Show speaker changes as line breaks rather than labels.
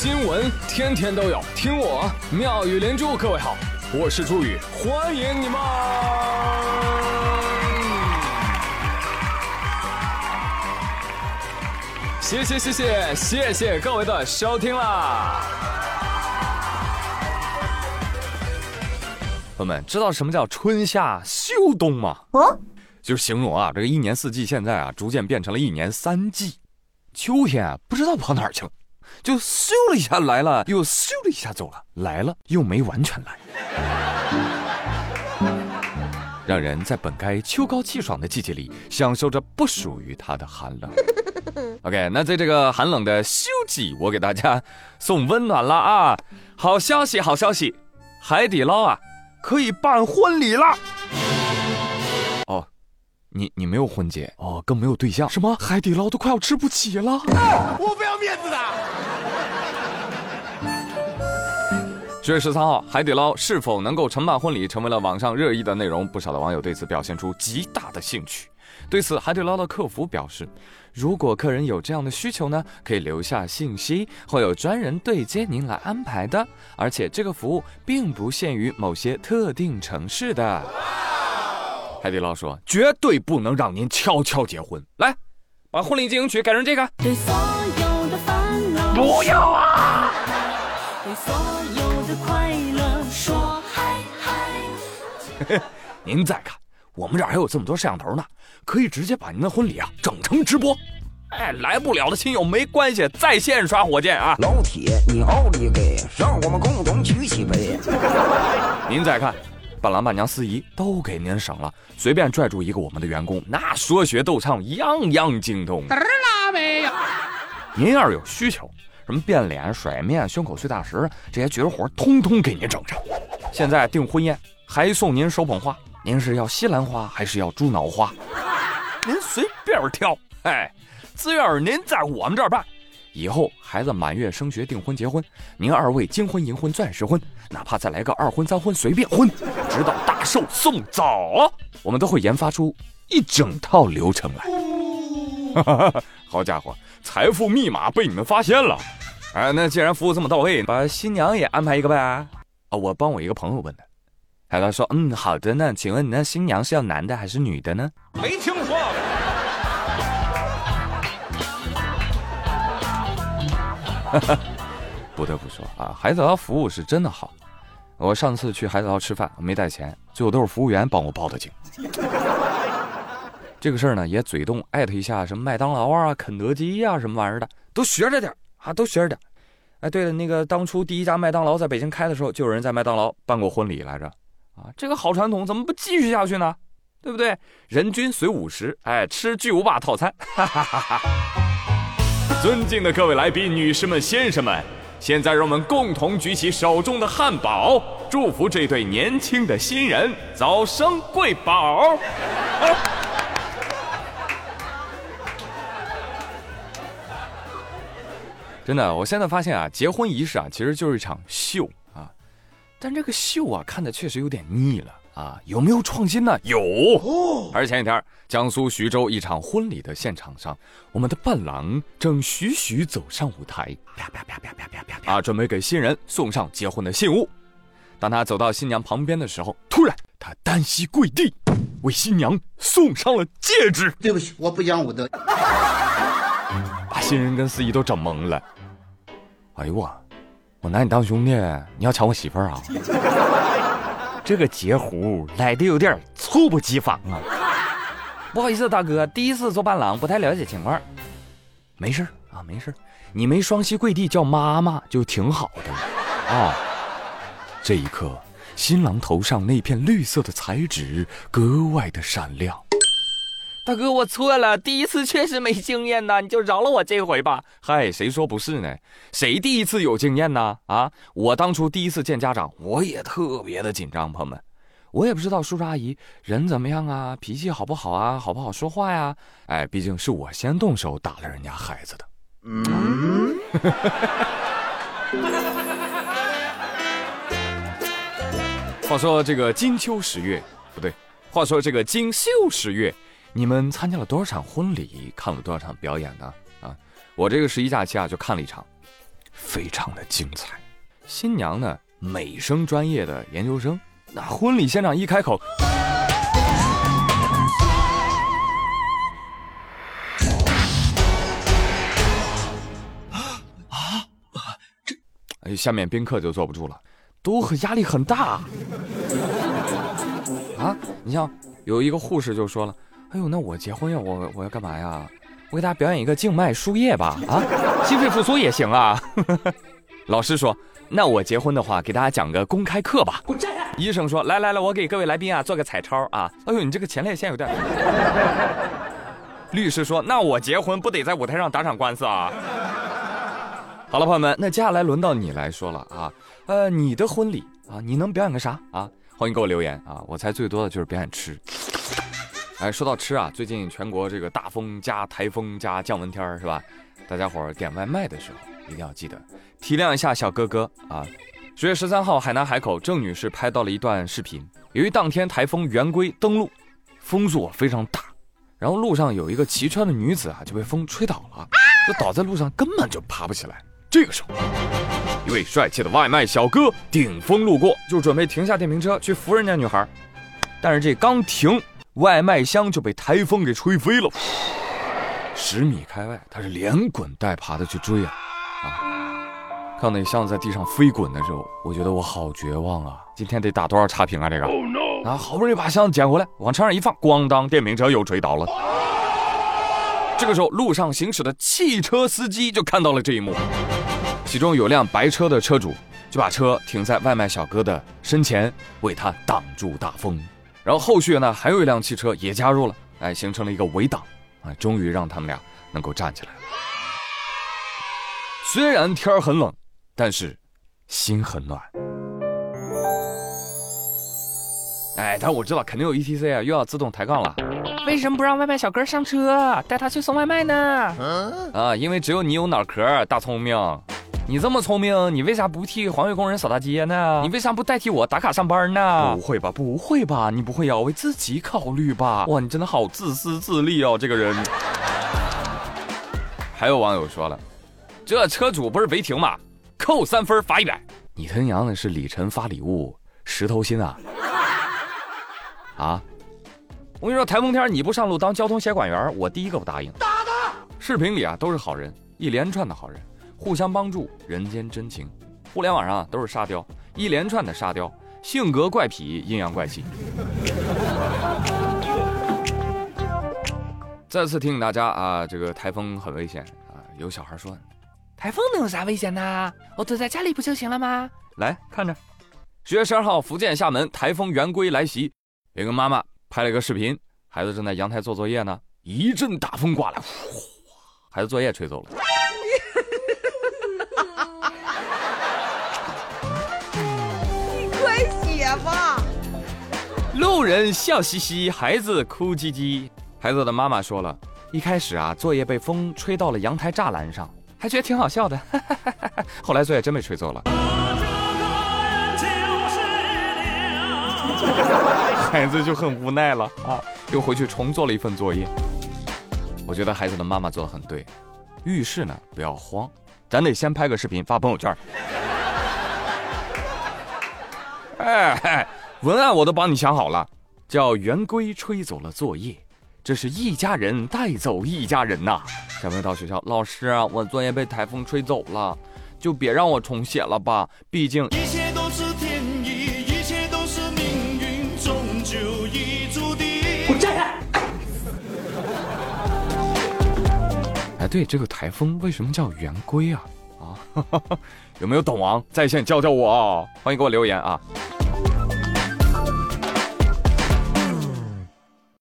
新闻天天都有，听我妙语连珠。各位好，我是朱宇，欢迎你们！谢谢谢谢谢谢各位的收听啦！朋友们，知道什么叫春夏秋冬吗？哦，就是形容啊，这个一年四季现在啊，逐渐变成了一年三季。秋天啊，不知道跑哪儿去了。就咻了一下来了，又咻了一下走了，来了又没完全来，让人在本该秋高气爽的季节里，享受着不属于它的寒冷。OK，那在这个寒冷的秋季，我给大家送温暖了啊！好消息，好消息，海底捞啊，可以办婚礼了。哦，你你没有婚结哦，更没有对象，什么海底捞都快要吃不起了？我不要面子的。十月十三号，海底捞是否能够承办婚礼，成为了网上热议的内容。不少的网友对此表现出极大的兴趣。对此，海底捞的客服表示，如果客人有这样的需求呢，可以留下信息，会有专人对接您来安排的。而且这个服务并不限于某些特定城市的。海底捞说，绝对不能让您悄悄结婚。来，把婚礼进行曲改成这个。不要啊！对所有的快乐说嗨嗨您再看，我们这儿还有这么多摄像头呢，可以直接把您的婚礼啊整成直播。哎，来不了的亲友没关系，在线刷火箭啊！老铁，你奥利给，让我们共同举起杯。您再看，伴郎伴娘司仪都给您省了，随便拽住一个我们的员工，那说学逗唱样样精通。没有。您要是有需求，什么变脸、甩面、胸口碎大石这些绝活，通通给您整上。现在订婚宴。还送您手捧花，您是要西兰花还是要猪脑花？您随便挑，哎，只要您在我们这儿办，以后孩子满月、升学、订婚、结婚，您二位金婚、银婚、钻石婚，哪怕再来个二婚、三婚，随便婚，直到大寿送早，我们都会研发出一整套流程来。好家伙，财富密码被你们发现了！哎，那既然服务这么到位，把新娘也安排一个呗？啊，我帮我一个朋友问的。海涛说：“嗯，好的呢。请问你那新娘是要男的还是女的呢？”没听说。不得不说啊，海底捞服务是真的好。我上次去海底捞吃饭没带钱，最后都是服务员帮我报的警。这个事儿呢，也嘴动艾特一下什么麦当劳啊、肯德基呀什么玩意儿的，都学着点啊，都学着点。哎，对了，那个当初第一家麦当劳在北京开的时候，就有人在麦当劳办过婚礼来着。啊，这个好传统怎么不继续下去呢？对不对？人均随五十，哎，吃巨无霸套餐。哈哈哈哈尊敬的各位来宾、女士们、先生们，现在让我们共同举起手中的汉堡，祝福这对年轻的新人早生贵宝。真的，我现在发现啊，结婚仪式啊，其实就是一场秀啊。但这个秀啊，看的确实有点腻了啊！有没有创新呢？有。而前几天，江苏徐州一场婚礼的现场上，我们的伴郎正徐徐走上舞台，啪啪啪啪啪啪啪啊，准备给新人送上结婚的信物。当他走到新娘旁边的时候，突然他单膝跪地，为新娘送上了戒指。
对不起，我不讲武德，
把新人跟司仪都整懵了。哎呦我！我拿你当兄弟，你要抢我媳妇儿啊？这个截胡来的有点猝不及防啊！不好意思，大哥，第一次做伴郎，不太了解情况。没事啊，没事你没双膝跪地叫妈妈就挺好的啊。这一刻，新郎头上那片绿色的彩纸格外的闪亮。大哥，我错了，第一次确实没经验呐，你就饶了我这回吧。嗨，谁说不是呢？谁第一次有经验呢？啊，我当初第一次见家长，我也特别的紧张，朋友们，我也不知道叔叔阿姨人怎么样啊，脾气好不好啊，好不好说话呀？哎，毕竟是我先动手打了人家孩子的。嗯。话说这个金秋十月，不对，话说这个金秀十月。你们参加了多少场婚礼？看了多少场表演呢？啊，我这个十一假期啊就看了一场，非常的精彩。新娘呢，美声专业的研究生。那婚礼现场一开口，啊这哎，下面宾客就坐不住了，都很压力很大。啊，你像有一个护士就说了：“哎呦，那我结婚呀，我我要干嘛呀？我给大家表演一个静脉输液吧，啊，心肺复苏也行啊。”老师说：“那我结婚的话，给大家讲个公开课吧。”医生说：“来来来，我给各位来宾啊做个彩超啊。”哎呦，你这个前列腺有点。律师说：“那我结婚不得在舞台上打场官司啊？” 好了，朋友们，那接下来轮到你来说了啊。呃，你的婚礼啊，你能表演个啥啊？欢迎给我留言啊！我猜最多的就是表演吃。哎，说到吃啊，最近全国这个大风加台风加降温天儿是吧？大家伙儿点外卖的时候一定要记得体谅一下小哥哥啊。十月十三号，海南海口郑女士拍到了一段视频。由于当天台风圆规登陆，风速非常大，然后路上有一个骑车的女子啊就被风吹倒了，就倒在路上，根本就爬不起来。这个时候，一位帅气的外卖小哥顶风路过，就准备停下电瓶车去扶人家女孩，但是这刚停，外卖箱就被台风给吹飞了，十米开外，他是连滚带爬的去追啊啊！看那箱子在地上飞滚的时候，我觉得我好绝望啊！今天得打多少差评啊？这个啊，好不容易把箱子捡回来，往车上一放，咣当，电瓶车又追倒了。这个时候，路上行驶的汽车司机就看到了这一幕，其中有辆白车的车主就把车停在外卖小哥的身前，为他挡住大风。然后后续呢，还有一辆汽车也加入了，哎，形成了一个围挡，啊，终于让他们俩能够站起来了。虽然天儿很冷，但是心很暖。哎，但我知道肯定有 E T C 啊，又要自动抬杠了。为什么不让外卖小哥上车，带他去送外卖呢？啊，因为只有你有脑壳，大聪明。你这么聪明，你为啥不替环卫工人扫大街呢？你为啥不代替我打卡上班呢？不会吧，不会吧，你不会要为自己考虑吧？哇，你真的好自私自利哦，这个人。还有网友说了，这车主不是违停吗？扣三分，罚一百。你他娘的是李晨发礼物，石头心啊？啊！我跟你说，台风天你不上路当交通协管员，我第一个不答应。打他！视频里啊都是好人，一连串的好人，互相帮助，人间真情。互联网上都是沙雕，一连串的沙雕，性格怪癖，阴阳怪气。再次提醒大家啊，这个台风很危险啊！有小孩说，台风能有啥危险呢？我躲在家里不就行了吗？来看着，十月十二号，福建厦门台风圆规来袭，有个妈妈。拍了个视频，孩子正在阳台做作业呢，一阵大风刮来，呼孩子作业吹走了。路人笑嘻嘻，孩子哭唧唧。孩子的妈妈说了一开始啊，作业被风吹到了阳台栅栏上，还觉得挺好笑的。后来作业真被吹走了。孩子就很无奈了啊，又回去重做了一份作业。我觉得孩子的妈妈做的很对，遇事呢不要慌，咱得先拍个视频发朋友圈。哎，文案我都帮你想好了，叫圆规吹走了作业，这是一家人带走一家人呐。小朋友到学校，老师，我作业被台风吹走了，就别让我重写了吧，毕竟。一切都是天意。对这个台风为什么叫圆规啊？啊，有没有懂王在线教教我？欢迎给我留言啊！